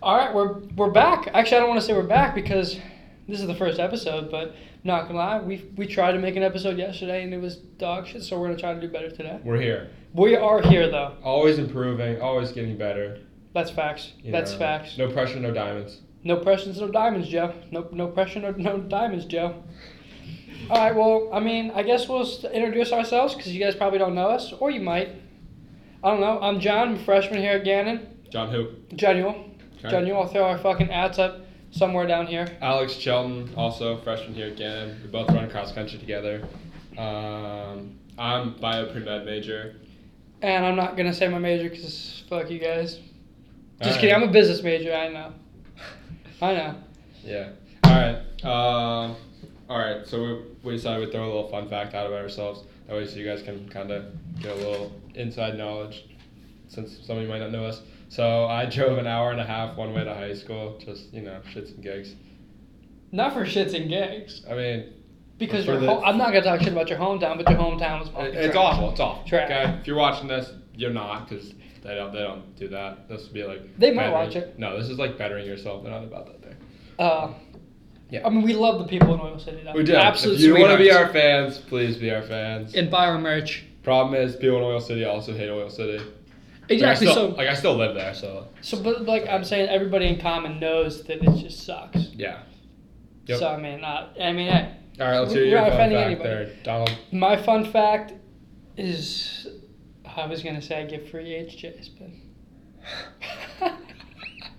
All right, we're we're back. Actually, I don't want to say we're back because this is the first episode, but not gonna lie, we we tried to make an episode yesterday and it was dog shit. So we're gonna try to do better today. We're here. We are here though. Always improving, always getting better. That's facts. you That's know. facts. No pressure, no diamonds. No pressure, no diamonds, Joe. No no pressure, no no diamonds, Joe. All right. Well, I mean, I guess we'll introduce ourselves because you guys probably don't know us, or you might. I don't know. I'm John. I'm a freshman here at Gannon. John who? Genual. Okay. Genual. I'll throw our fucking ads up somewhere down here. Alex Chelton, also freshman here again. We both run cross country together. Um, I'm bio pre med major. And I'm not gonna say my major because fuck you guys. Just kidding. I'm a business major. I know. I know. Yeah. All right. Um, all right. So we, we decided we'd throw a little fun fact out about ourselves. That way, so you guys can kind of get a little inside knowledge, since some of you might not know us. So I drove an hour and a half one way to high school, just you know, shits and gigs. Not for shits and gigs. I mean, Because your the- ho- I'm not gonna talk shit about your hometown, but your hometown was fucking it's trash. awful. It's awful. Trash. Okay. If you're watching this, you're not, because they don't. They don't do that. This would be like. They might bettering- watch it. No, this is like bettering yourself. They're not about that there. Uh, Yeah. I mean, we love the people in Oil City. Though. We do. Absolute if you want to be our fans, please be our fans. and buy our merch. Problem is, people in Oil City also hate Oil City. Exactly. Like, I still, so, like I still live there, so so, but like I'm saying, everybody in common knows that it just sucks. yeah. Yep. So I mean, uh, I mean, hey, All right, let's hear your not fun offending fact anybody. there, Donald. my fun fact is, I was gonna say I get free HJs, but.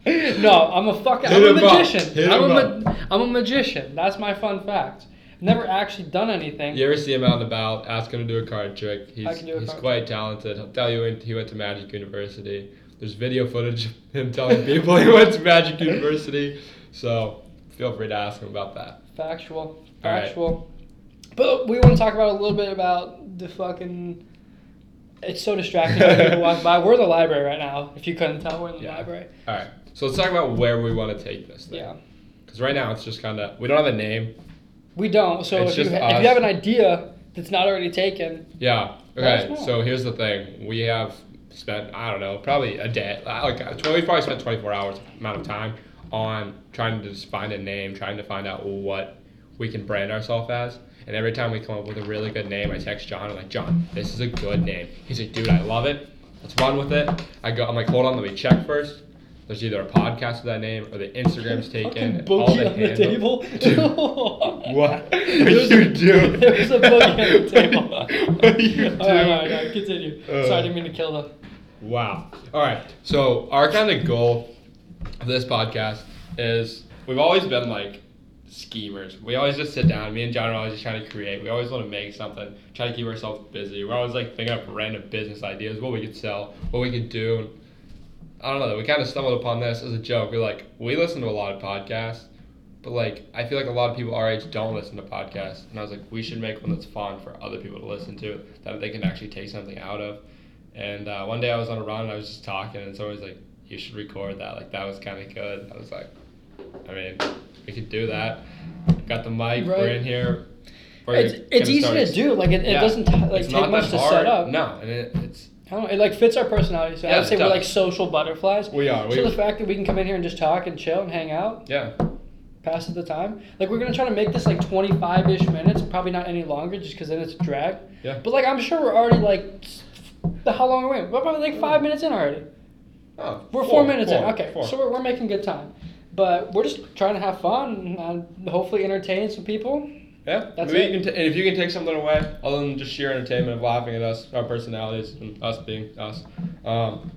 no, I'm a fucking. I'm Hit a him up. magician. Hit I'm a, ma- I'm a magician. That's my fun fact. Never actually done anything. You ever see him out and about? Ask him to do a card trick. He's I can do a he's card quite talented. He'll tell you he went to Magic University. There's video footage of him telling people he went to Magic University. So feel free to ask him about that. Factual. All right. Factual. But we want to talk about a little bit about the fucking. It's so distracting when people walk by. We're in the library right now. If you couldn't tell, we're in the Yeah. library. All right. So let's talk about where we want to take this thing. Yeah. Because right now it's just kind of we don't have a name. We don't. So It's if you, just ha- if us. you have an idea that's not already taken, Yeah. Let us Okay. know. So here's the thing. We have spent I don't know probably a day like uh, 20, we probably spent 24 hours amount of time on trying to just find a name, trying to find out what we can brand ourselves as. And every time we come up with a really good name, I text John. I'm like, John, this is a good name. He's like, dude, I love it. Let's run with it. I go. I'm like, hold on, let me check first. There's either a podcast with that name or the Instagram's taken. all the on the table. Dude, what are There's you a- doing? There's a boogie on the table. what are you doing? All right, all right, all right, continue. Uh. Sorry, I didn't mean to kill them. Wow. All right. So our kind of goal of this podcast is we've always been like schemers. We always just sit down. Me and John are always just trying to create. We always want to make something. Try to keep ourselves busy. We're always like thinking up random business ideas, what we could sell, what we could do. I don't know. We kind of stumbled upon this as a joke. We're like, we listen to a lot of podcasts, but like, I feel like a lot of people our age don't listen to podcasts. And I was like, we should make one that's fun for other people to listen to, that they can actually take something out of. And uh, one day I was on a run and I was just talking, and someone was like, you should record that. Like, that was kind of good. I was like, I mean, we could do that. Got the mic. Right. We're in here. We're It's, it's easy to do. Like it, it Yeah. doesn't t- like take much to hard. set up. No, and it, it's I don't know, it like fits our personality. So Yeah, I'd say it we're like social butterflies. we are. We, So the fact that we can come in here and just talk and chill and hang out, yeah. pass the time. Like we're gonna try to make this like twenty five ish minutes, probably not any longer, just because then it's a drag. Yeah. But like I'm sure we're already like, the how long are we? We're probably like uh, five minutes in already. Oh, We're four, minutes in. Okay, four. so we're, we're making good time. But we're just trying to have fun and hopefully entertain some people. Yeah, That's maybe it. you can t- and if you can take something away, other than just sheer entertainment of laughing at us, our personalities, and us being us, um,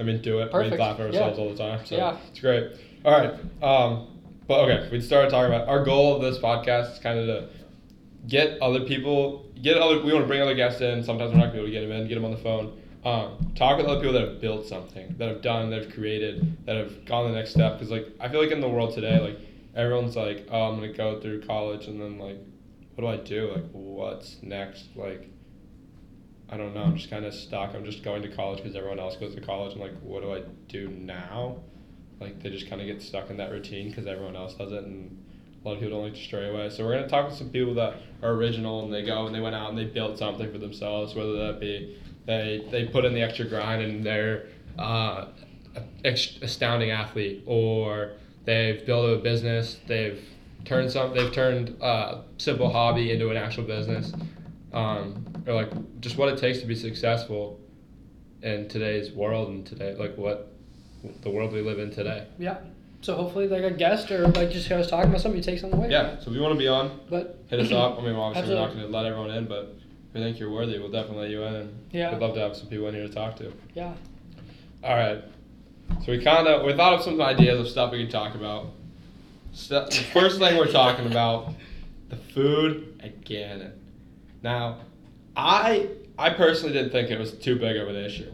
I mean, do it. Perfect. We laugh at Yeah. ourselves all the time, so Yeah. it's great. All right, um, but okay, we started talking about our goal of this podcast is kind of to get other people, get other. We want to bring other guests in. Sometimes we're not going to be able to get them in, get them on the phone. Um, talk with other people that have built something, that have done, that have created, that have gone the next step. Because like I feel like in the world today, like everyone's like, oh, I'm gonna go through college and then like, what do I do? Like, what's next? Like, I don't know. I'm just kind of stuck. I'm just going to college because everyone else goes to college. and like, what do I do now? Like, they just kind of get stuck in that routine because everyone else does it, and a lot of people don't like to stray away. So we're gonna talk with some people that are original and they go and they went out and they built something for themselves, whether that be they they put in the extra grind and they're uh, astounding athlete or they've built a business they've turned some they've turned a simple hobby into an actual business um, or like just what it takes to be successful in today's world and today like what the world we live in today Yeah. So hopefully, like a guest or like just hear us talking about something, you take something away. yeah so if you want to be on But hit us up i mean obviously we're not going to let everyone in but if we think you're worthy we'll definitely let you in and Yeah. we'd love to have some people in here to talk to yeah. All right. So we kind of we thought of some ideas of stuff we could talk about. So, the first thing we're talking about, the food at Gannon. Now, I I personally didn't think it was too big of an issue,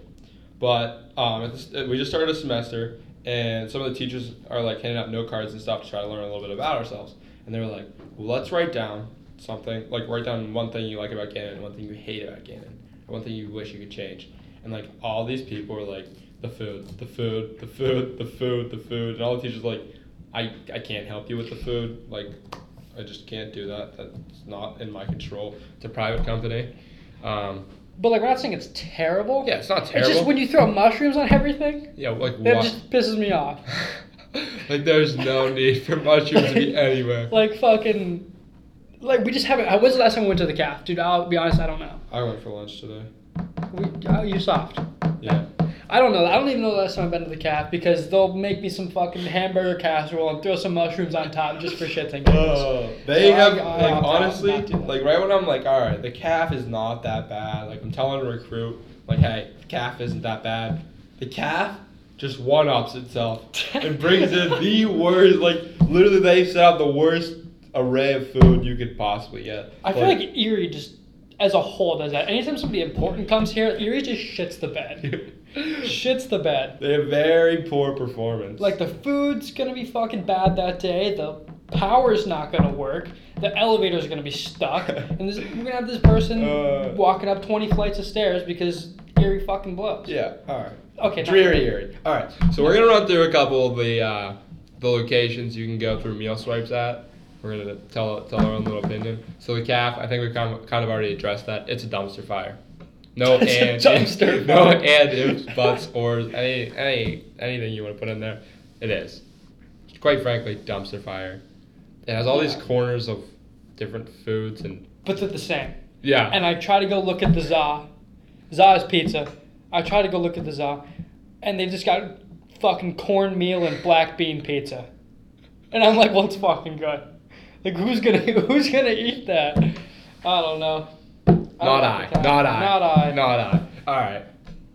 but um, we just started a semester, and some of the teachers are like handing out note cards and stuff to try to learn a little bit about ourselves, and they were like, well, let's write down something like write down one thing you like about Gannon, one thing you hate about Gannon, one thing you wish you could change, and like all these people were like the food, the food, the food, the food, the food, and all the teachers like, I I can't help you with the food, like I just can't do that. That's not in my control. It's a private company. Um, But like, we're not saying it's terrible. yeah, it's not terrible. It's just when you throw mushrooms on everything, yeah, like that what? just pisses me off. like there's no need for mushrooms to be anywhere. Like fucking, like we just haven't. When's the last time we went to the calf, dude? I'll be honest, I don't know. I went for lunch today. We, oh, you soft. I don't know. I don't even know the last time I've been to the calf because they'll make me some fucking hamburger casserole and throw some mushrooms on top just for shits and giggles. Oh, they So have I like out honestly, like right when I'm like, all right, the calf is not that bad. Like I'm telling a recruit, like, hey, the calf isn't that bad. The calf just one ups itself and brings in the worst. Like literally, they set out the worst array of food you could possibly get. I feel like Erie just, as a whole, does that. Anytime somebody important comes here, Erie just shits the bed. shits the bed. they have very poor performance. Like the food's gonna be fucking bad that day. The power's not gonna work. The elevator's gonna be stuck, and this, we're gonna have this person Uh. walking up twenty flights of stairs because Erie fucking blows. yeah, all right. Okay. not- Dreary Erie. All right, so we're gonna run through a couple of the uh, the locations you can go through meal swipes at. We're gonna tell tell our own little opinion. So the calf, I think we kind of, kind of already addressed that. It's a dumpster fire. No It's and dumpster no and ifs, buts, or any any anything you want to put in there. It is, quite frankly, dumpster fire. It has all these corners of different foods and But they're the same. yeah. And I try to go look at the za. Za's Pizza. I try to go look at the za, and they just got fucking cornmeal and black bean pizza. And I'm like, what's fucking good? Like, who's gonna who's gonna eat that? I don't know. Not I. Not. I. Not I. Not I. All right.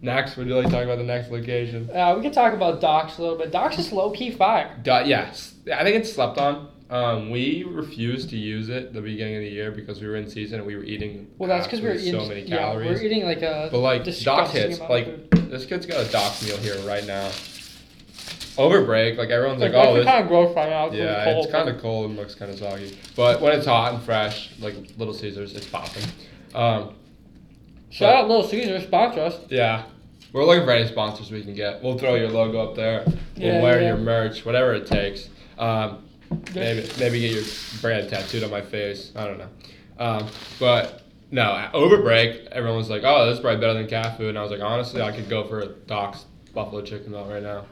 Next, like to talk about the next location? Uh, we can talk about Docs a little bit. Docs is low key fire. Du- yes, I think it's slept on. Um, we refused to use it the beginning of the year because we were in season and we were eating. Well, that's because we were eating so many calories. Yeah, we're eating like a but like Doc hits, like this kid's got a Doc meal here right now. Over break, like everyone's Like, like, oh, it's this, kind of gross right now. 'cause yeah, cold. it's kind of cold and looks kind of soggy. But when it's hot and fresh, like Little Caesars, it's popping. Um, Shout out Little Caesar, sponsor us. Yeah. We're looking for any sponsors we can get. We'll throw your logo up there. We'll Yeah, wear yeah. your merch, whatever it takes. Um, maybe maybe get your brand tattooed on my face. I don't know. Um, but no, over break, everyone was like, "Oh, this is probably better than cat food," and I was like, honestly, I could go for a Doc's buffalo chicken melt right now.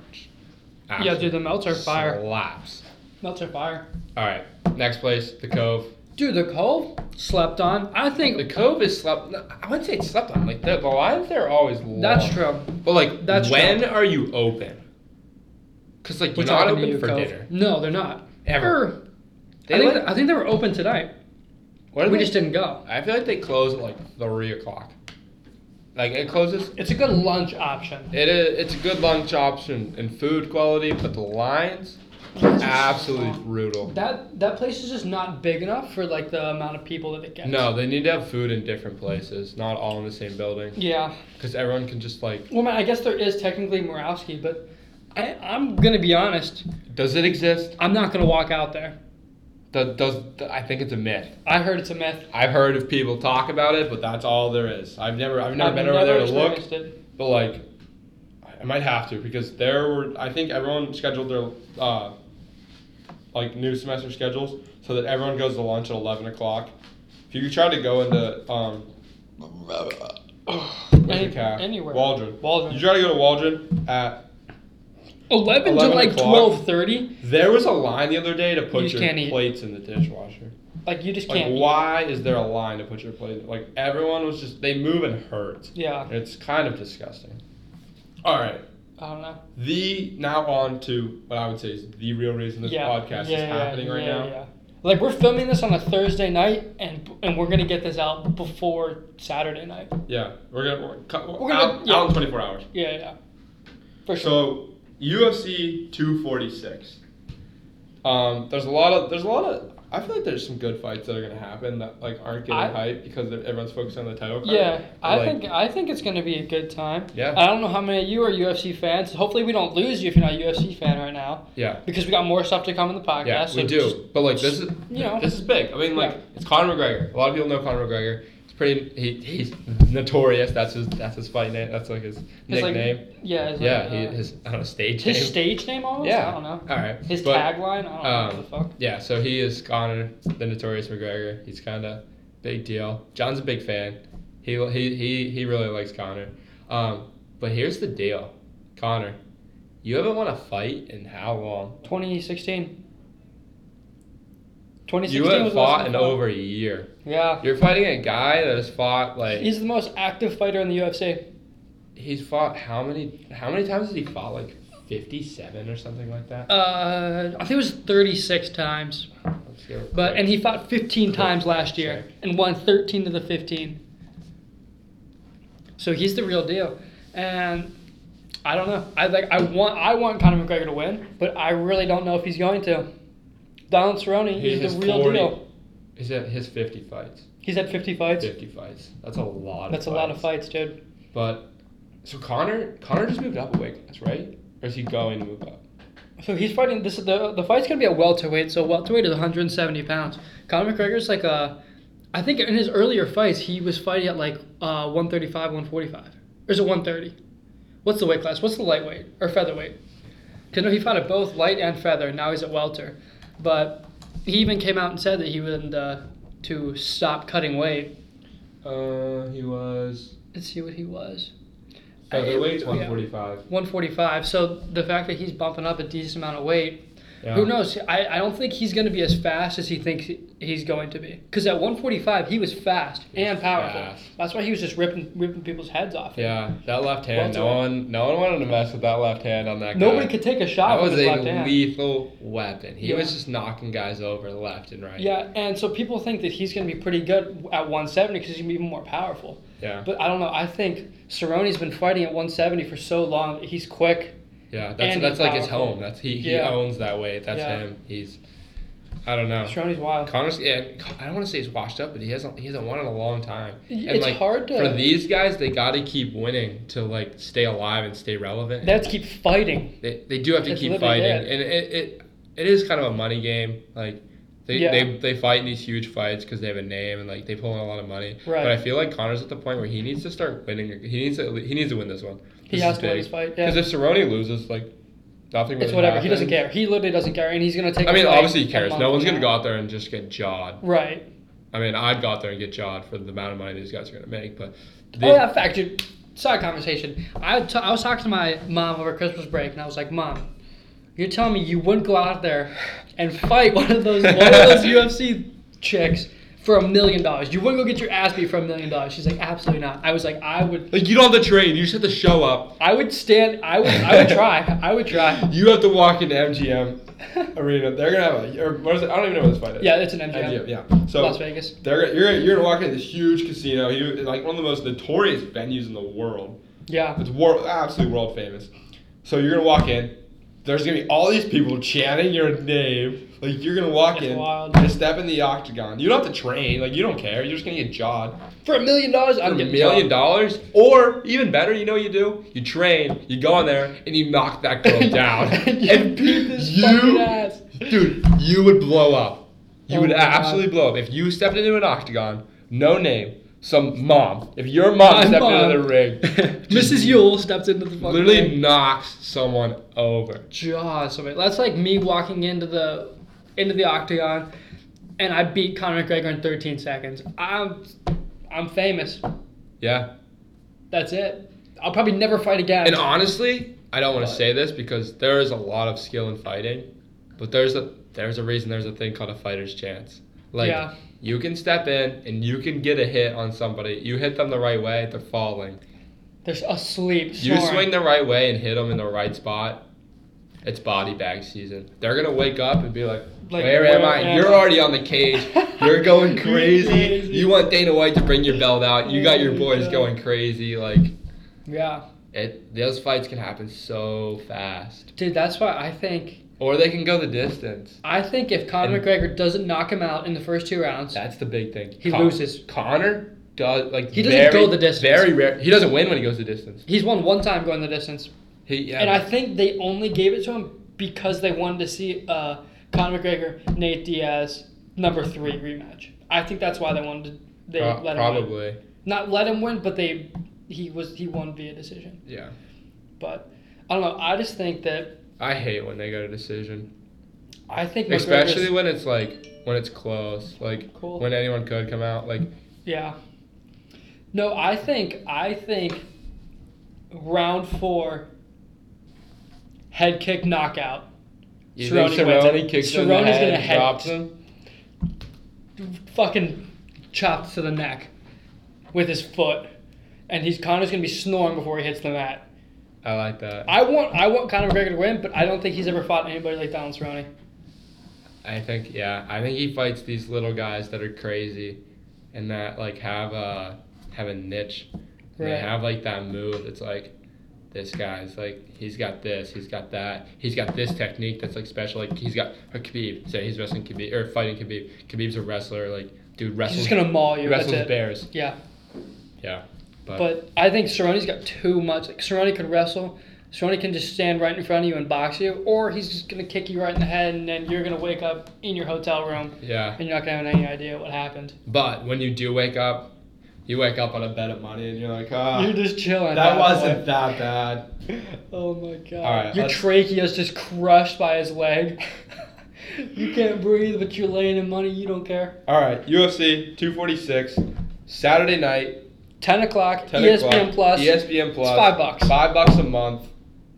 Yeah, dude, the melts are fire. Slaps. Melts are fire. All right, next place, the Cove. Dude, the Cove slept on. I think The Cove is slept. I wouldn't say it's slept on. Like the, the lines there are always long. that's true. But like, That's when true. are you open? Cause like We're you're not talking to open you, for Cove. dinner. No, they're not. Ever. They I think, like- I think they were open tonight. What are we they- just didn't go. I feel like they close at like three o'clock. Like it closes. It's a good lunch option. It is. It's a good lunch option and food quality, but the lines, Lines are absolutely so- brutal. That that place is just not big enough for like the amount of people that it gets. No, they need to have food in different places, not all in the same building, Yeah. because everyone can just like. Well, man, I guess there is technically Murawski, but I, I'm gonna be honest. Does it exist? I'm not gonna walk out there. Does, does I think it's a myth. I heard it's a myth. I've heard of people talk about it, but that's all there is. I've never, I've never I've been over there to look. It. But like, I might have to because there were. I think everyone scheduled their uh, like new semester schedules so that everyone goes to lunch at eleven o'clock. If you try to go into um, Any- anywhere. Waldron. Waldron. You try to go to Waldron at 11, 11 to like 12:30. There was a line the other day to put just your eat. plates in the dishwasher. Like you just Like, can't. eat. why is there a line to put your plate? Like, everyone was just, they move and hurt. Yeah, It's kind of disgusting. All right. I don't know. The, now on to what I would say is the real reason this yeah. podcast yeah, is happening right yeah, now. Yeah. Like we're filming this on a Thursday night, and and we're gonna get this out before Saturday night. Yeah. We're going to, we're, cut- We're gonna- out, yeah. out in 24 hours. Yeah, yeah. For sure. So UFC 246. Um, there's a lot of there's a lot of I feel like there's some good fights that are gonna happen that like aren't getting I- hype because everyone's focused on the title. Card. Yeah, I Like- think I think it's gonna be a good time. Yeah. I don't know how many of you are UFC fans. Hopefully, we don't lose you if you're not a UFC fan right now, Yeah. because we got more stuff to come in the podcast. Yeah, so we do. just- but like this is you know. this is big. I mean like Yeah. it's Conor McGregor. A lot of people know Conor McGregor. Pretty he, he's notorious. That's his that's his fight name. That's like his His, like, nickname. yeah. His, yeah, like, he uh, his I don't know stage his name. stage name almost. Yeah. I don't know. All right. His But, tagline. I don't know um, what the fuck. Yeah, so he is Conor, the notorious McGregor. He's kind of big deal. John's a big fan. He he he he really likes Conor. Um, but here's the deal, Conor, you haven't won a fight in how long? 2016. You 2016 haven't was the last fought in over a year. Yeah. You're fighting a guy that has fought like He's the most active fighter in the UFC. he's fought how many how many times has he fought like 57 or something like that? Uh, I think it was 36 times. Let's But and he fought 15 times last year and won 13 to the 15. So he's the real deal. And I don't know. I like I want I want Conor McGregor to win, but I really don't know if he's going to. Donald Cerrone, He he's has the real 40 deal. He's at his 50 fights. He's had 50 fights. 50 fights. That's a lot. That's a lot of fights, dude. But so Conor, Conor just moved up a weight class, right? Or is he going to move up? So he's fighting. This the the fight's gonna be a welterweight. So welterweight is 170 pounds. Conor McGregor's like a, I think in his earlier fights he was fighting at like uh 135, 145. Or is it 130? What's the weight class? What's the lightweight or featherweight? Cause no, he fought at both light and feather. Now he's at welter, but he even came out and said that he would uh, to stop cutting weight. Uh, he was Let's see what he was. featherweight's Yeah. 145. 145. So the fact that he's bumping up a decent amount of weight Yeah. Who knows? I, I don't think he's going to be as fast as he thinks he's going to be. Because at 145, he was fast He was and powerful. fast. That's why he was just ripping ripping people's heads off. Yeah, that left hand. No Welterweight. one, no one wanted to mess with that left hand on that guy. Nobody could take a shot That was a left hand. lethal weapon. He Yeah. was just knocking guys over left and right. Yeah, and so people think that he's going to be pretty good at 170 because he's going to be even more powerful. Yeah. But I don't know. I think Cerrone's been fighting at 170 for so long. He's quick. Yeah, that's And that's like his home. That's he, he Yeah. owns that weight. That's Yeah. him. He's I don't know. Cerrone's wild. Conor's yeah, I don't want to say he's washed up, but he hasn't he hasn't won in a long time. And It's like hard to- for these guys, they got to keep winning to like stay alive and stay relevant. They have to keep fighting. they, they do have to It's keep fighting, it. and it, it it is kind of a money game. Like they Yeah. they, they fight in these huge fights because they have a name and like they pull in a lot of money. Right. But I feel like Conor's at the point where he needs to start winning. He needs to he needs to win this one. He has to win this fight. Yeah. Because if Cerrone loses, like nothing. It's really whatever. He doesn't care. He literally doesn't care, and he's going to take. I mean, obviously he cares. No one's gonna go out there and just get jawed. Right. I mean, I'd go out there and get jawed for the amount of money these guys are gonna make, but. Oh yeah, fact, dude. Side conversation. I, t- I was talking to my mom over Christmas break, and I was like, "Mom, you're telling me you wouldn't go out there and fight one of those one of those UFC chicks for a million dollars? You wouldn't go get your ass beat for a million dollars?" She's like, "Absolutely not." I was like, "I would, Like you don't have to train. You just have to show up. I would stand. I would, I would try. I would try." You have to walk into MGM arena. They're gonna have a. Or what is it? I don't even know what this fight is. Yeah, it's an MGM. MGM. Yeah. So Las Vegas. they're you're you're gonna walk into this huge casino. You like one of the most notorious venues in the world. Yeah. It's world absolutely world famous. So you're gonna walk in. There's gonna be all these people chanting your name. Like you're gonna walk It's in, wild. just step in the octagon. You don't have to train. Like you don't care. You're just gonna get jawed. For a million dollars, For I'm a getting million shot. dollars, or even better, you know what you do? You train, you go in there, and you knock that girl down. And you beat this fucking ass. dude, you would blow up. You Oh would my God. absolutely blow up if you stepped into an octagon, no name, some mom. If your mom My stepped mom. into the ring, Mrs. Yule steps into the fucking literally ring. knocks someone over. Jaws. So that's like me walking into the into the octagon, and I beat Conor McGregor in 13 seconds. I'm I'm famous. Yeah. That's it. I'll probably never fight again. And honestly, I don't want to say this because there is a lot of skill in fighting, but there's a there's a reason there's a thing called a fighter's chance. Like yeah, you can step in and you can get a hit on somebody. You hit them the right way, they're falling. they're asleep. You swing the right way and hit them in the right spot. It's body bag season. They're gonna wake up and be like, Like, "Where am I? am You're I?" already on the cage. You're going crazy. crazy. You want Dana White to bring your belt out. You got your boys God. going crazy. Like Yeah, it, those fights can happen so fast, dude, that's why I think or they can go the distance. I think if Conor And- McGregor doesn't knock him out in the first two rounds, That's the big thing. he Con- loses. Conor does like He doesn't very- go the distance. Very rare. He doesn't win when he goes the distance. He's won one time going the distance, He yeah. and I think they only gave it to him because they wanted to see uh, Conor McGregor, Nate Diaz, number three rematch. I think that's why they wanted to. They Pro- let him win. probably not let him win, but they he was he won via decision. yeah. But I don't know. I just think that I hate when they go to decision. I think Especially when it's like when it's close, like Cool. when anyone could come out. Like Yeah. No, I think I think round four head kick knockout. you Cerrone think Cerrone kicks him in the Cerrone's head, gonna head- drops him. Fucking chopped to the neck with his foot. And he's Conor's gonna be snoring before he hits the mat. I like that. I want I want Conor McGregor to win, but I don't think he's ever fought anybody like Donald Cerrone. I think yeah. I think he fights these little guys that are crazy, and that like have a have a niche. And They have like that move. It's like this guy's like he's got this, he's got that, he's got this technique that's like special. Like he's got or Khabib. Say he's wrestling Khabib or fighting Khabib. Khabib's a wrestler. Like dude He's wrestles. just gonna maul you. Wrestles bears. Yeah. Yeah. But, But I think Cerrone's got too much. Like Cerrone could wrestle. Cerrone can just stand right in front of you and box you, or he's just gonna kick you right in the head, and then you're gonna wake up in your hotel room, yeah. and you're not gonna have any idea what happened. But when you do wake up, you wake up on a bed of money and you're like, ah, you're just chilling. at that wasn't that bad. Oh my god. All right, your let's- trachea's just crushed by his leg. you can't breathe, but you're laying in money. You don't care. All right, UFC 246, Saturday night, Ten o'clock. 10 ESPN o'clock, Plus. ESPN Plus. It's five bucks. Five bucks a month.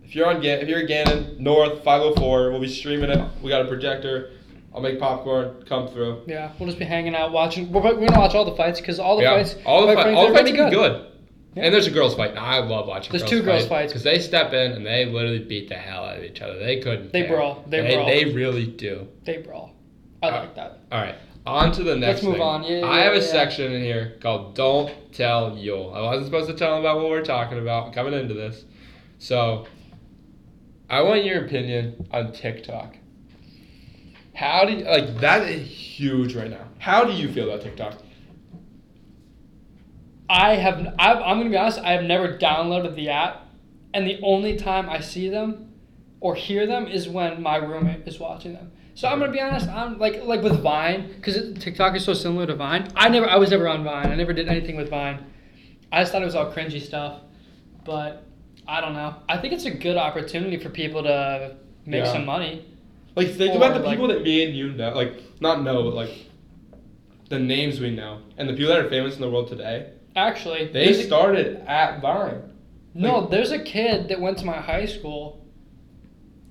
If you're on, if you're Gannon North 504, we'll be streaming it. We got a projector. I'll make popcorn. Come through. Yeah, we'll just be hanging out watching. We're, we're gonna watch all the fights because all the yeah, fights. all the, quite fi- frankly, all the fights are be good. Yeah. And there's a girls' fight. I love watching. There's girls two girls' fight fights. because they step in and they literally beat the hell out of each other. They couldn't. They care. brawl. They they, brawl. they really do. They brawl. I Uh, like that. All right, on to the next. Let's move thing. on. Yeah, I yeah, have a section in here called "Don't Tell Yule." I wasn't supposed to tell him about what we're talking about coming into this, so I want your opinion on TikTok. How do you like that? Is huge right now. How do you feel about TikTok? I have. I've, I'm gonna be honest. I have never downloaded the app, and the only time I see them or hear them is when my roommate is watching them. So I'm gonna be honest. I'm like like with Vine because TikTok is so similar to Vine. I never. I was never on Vine. I never did anything with Vine. I just thought it was all cringy stuff, but I don't know. I think it's a good opportunity for people to make Yeah. some money. Like think Or, about the like- people that me and you know, like not know, but like the names we know and the people that are famous in the world today. Actually, They there's a- started at Vine. No, there's a kid that went to my high school,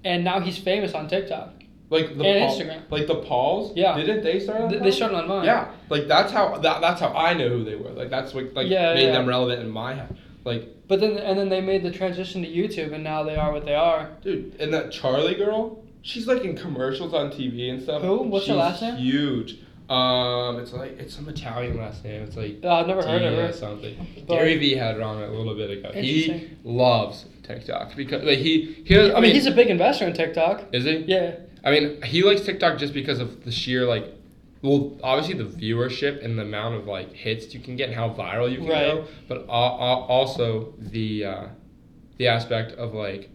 and now he's famous on TikTok. Like the And Paul- Instagram. Like the Pauls. Yeah. Didn't they start? on Th- They started on Vine. Yeah, like that's how that, that's how I know who they were. Like that's what like Yeah, made yeah. them relevant in my head. Like, But then and then they made the transition to YouTube, and now they are what they are. dude, and that Charli girl, she's like in commercials on TV and stuff. Who? What's her last name? Huge. Um, it's like it's some Italian last name. It's like Uh, I've never heard of her. something. But- Gary Vee had it on a little bit ago. He loves TikTok because like he he. I mean, he's a big investor in TikTok. is he? Yeah. I mean, he likes TikTok just because of the sheer like, well, obviously the viewership and the amount of like hits you can get and how viral you can Right. go, but al- al- also the uh, the aspect of like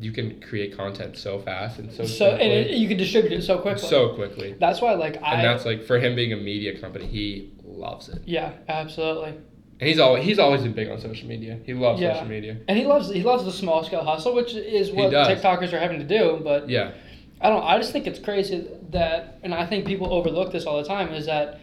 you can create content so fast and so So and it, you can distribute it so quickly. so quickly, that's why, like I. and that's like for him being a media company, he loves it, yeah, absolutely. and he's always he's always been big on social media. He loves Yeah. social media. And he loves he loves the small scale hustle, which is what. TikTokers are having to do. But Yeah, I don't. I just think it's crazy that, and I think people overlook this all the time, is that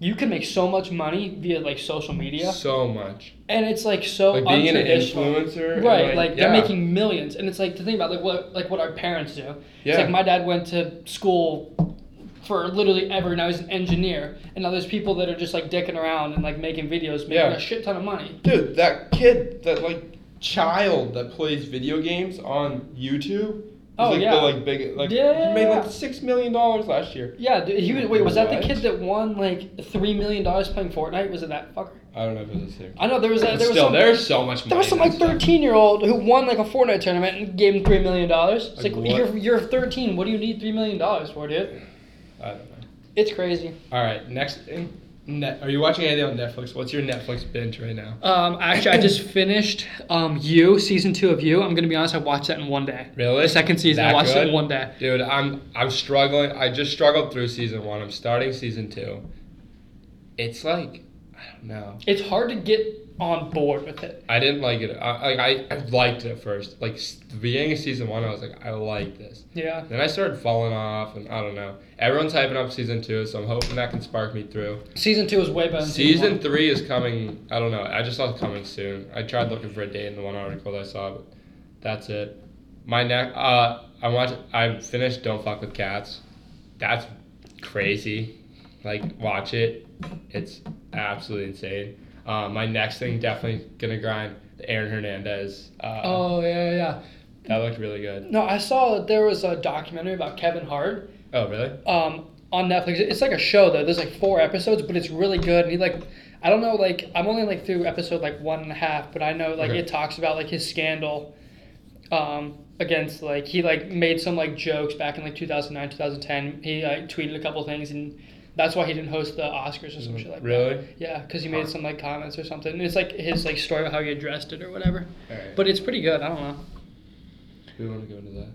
you can make so much money via like social media, So much. and it's like so Like being an influencer. Right, like, they're making millions, and it's like to think about like what like what our parents do. Yeah. It's like my dad went to school for literally ever. Now he's an engineer, and now there's people that are just like dicking around and like making videos, making Yeah. a shit ton of money. Dude, that kid, that like child that plays video games on YouTube. Is, Oh, like, yeah. The, like big, like Yeah. he made like six million dollars last year. Yeah, dude, he was. Wait, was that the kid that won like three million dollars playing Fortnite? Was it that fucker? I don't know if it was him. I know there was a, But there was still, some, there's so much money. there was some like thirteen year old who won like a Fortnite tournament and gave him three million dollars. It's Like like, you're you're thirteen. What do you need three million dollars for, dude? I don't know. It's crazy. All right, next thing. Net, are you watching anything on Netflix? What's your Netflix binge right now? Um, actually, I just finished um You season two of You. I'm gonna be honest. I watched that in one day. Really? The second season, I That watched it in one day. Dude, I'm I'm struggling. I just struggled through season one. I'm starting season two. It's like I don't know. It's hard to get on board with it. I didn't like it. I like I, I liked it at first. Like the beginning of season one, I was like, I like this. Yeah. Then I started falling off, and I don't know. Everyone's hyping up season two, so I'm hoping that can spark me through. Season two is way better. Than Season one. three is coming. I don't know. I just saw it coming soon. I tried looking for a date in the one article that I saw, but that's it. My neck. Uh, I watched. I finished. Don't fuck with cats. That's crazy. Like watch it. It's absolutely insane. Uh, my next thing definitely gonna grind the Aaron Hernandez. Uh, Oh yeah, yeah, yeah. that looked really good. No, I saw that there was a documentary about Kevin Hart Oh really? um, on Netflix. It's like a show though. There's like four episodes, but it's really good. And he like, I don't know, like I'm only like through episode like one and a half, but I know like Okay. it talks about like his scandal, um, against like he like made some like jokes back in like 2009, 2010. He like tweeted a couple things and. That's why he didn't host the Oscars or some shit like that. Really? Yeah, because he made some like comments or something. And it's like his like story about how he addressed it or whatever. Alright. But it's pretty good. I don't know. we want to go into that.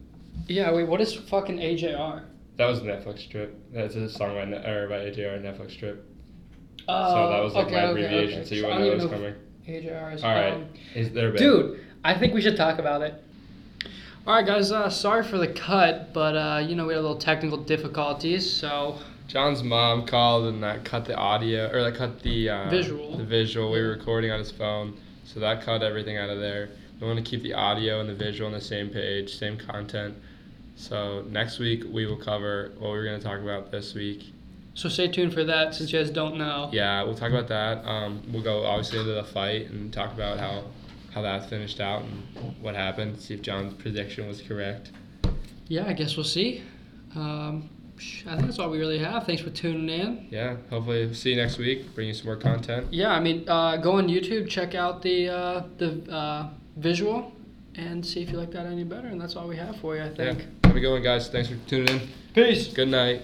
Yeah. Wait. What is fucking AJR? That was a Netflix Trip. That's a song by Ne- or by AJR Netflix Trip. Uh, so that was like okay, my okay, abbreviation. okay. So you to know don't what's coming? AJR is. All right. um, Is there? Dude, I think we should talk about it. All right, guys. Uh, sorry for the cut, but uh, you know we had a little technical difficulties, so John's mom called and that cut the audio or that cut the uh, Visual. The visual we were recording on his phone, so that cut everything out of there. We want to keep the audio and the visual on the same page, same content. So next week we will cover what we're gonna talk about this week. so stay tuned for that since you guys don't know. Yeah, we'll talk about that. Um, we'll go obviously into the fight and talk about how how that finished out and what happened. See if John's prediction was correct. Yeah, I guess we'll see. Um, I think that's all we really have. Thanks for tuning in. Yeah, hopefully see you next week. Bring you some more content. Yeah, I mean, uh, go on YouTube, check out the uh, the uh, visual, and see if you like that any better. And that's all we have for you, I Yeah, think. have a good one, guys. Thanks for tuning in. Peace. Good night.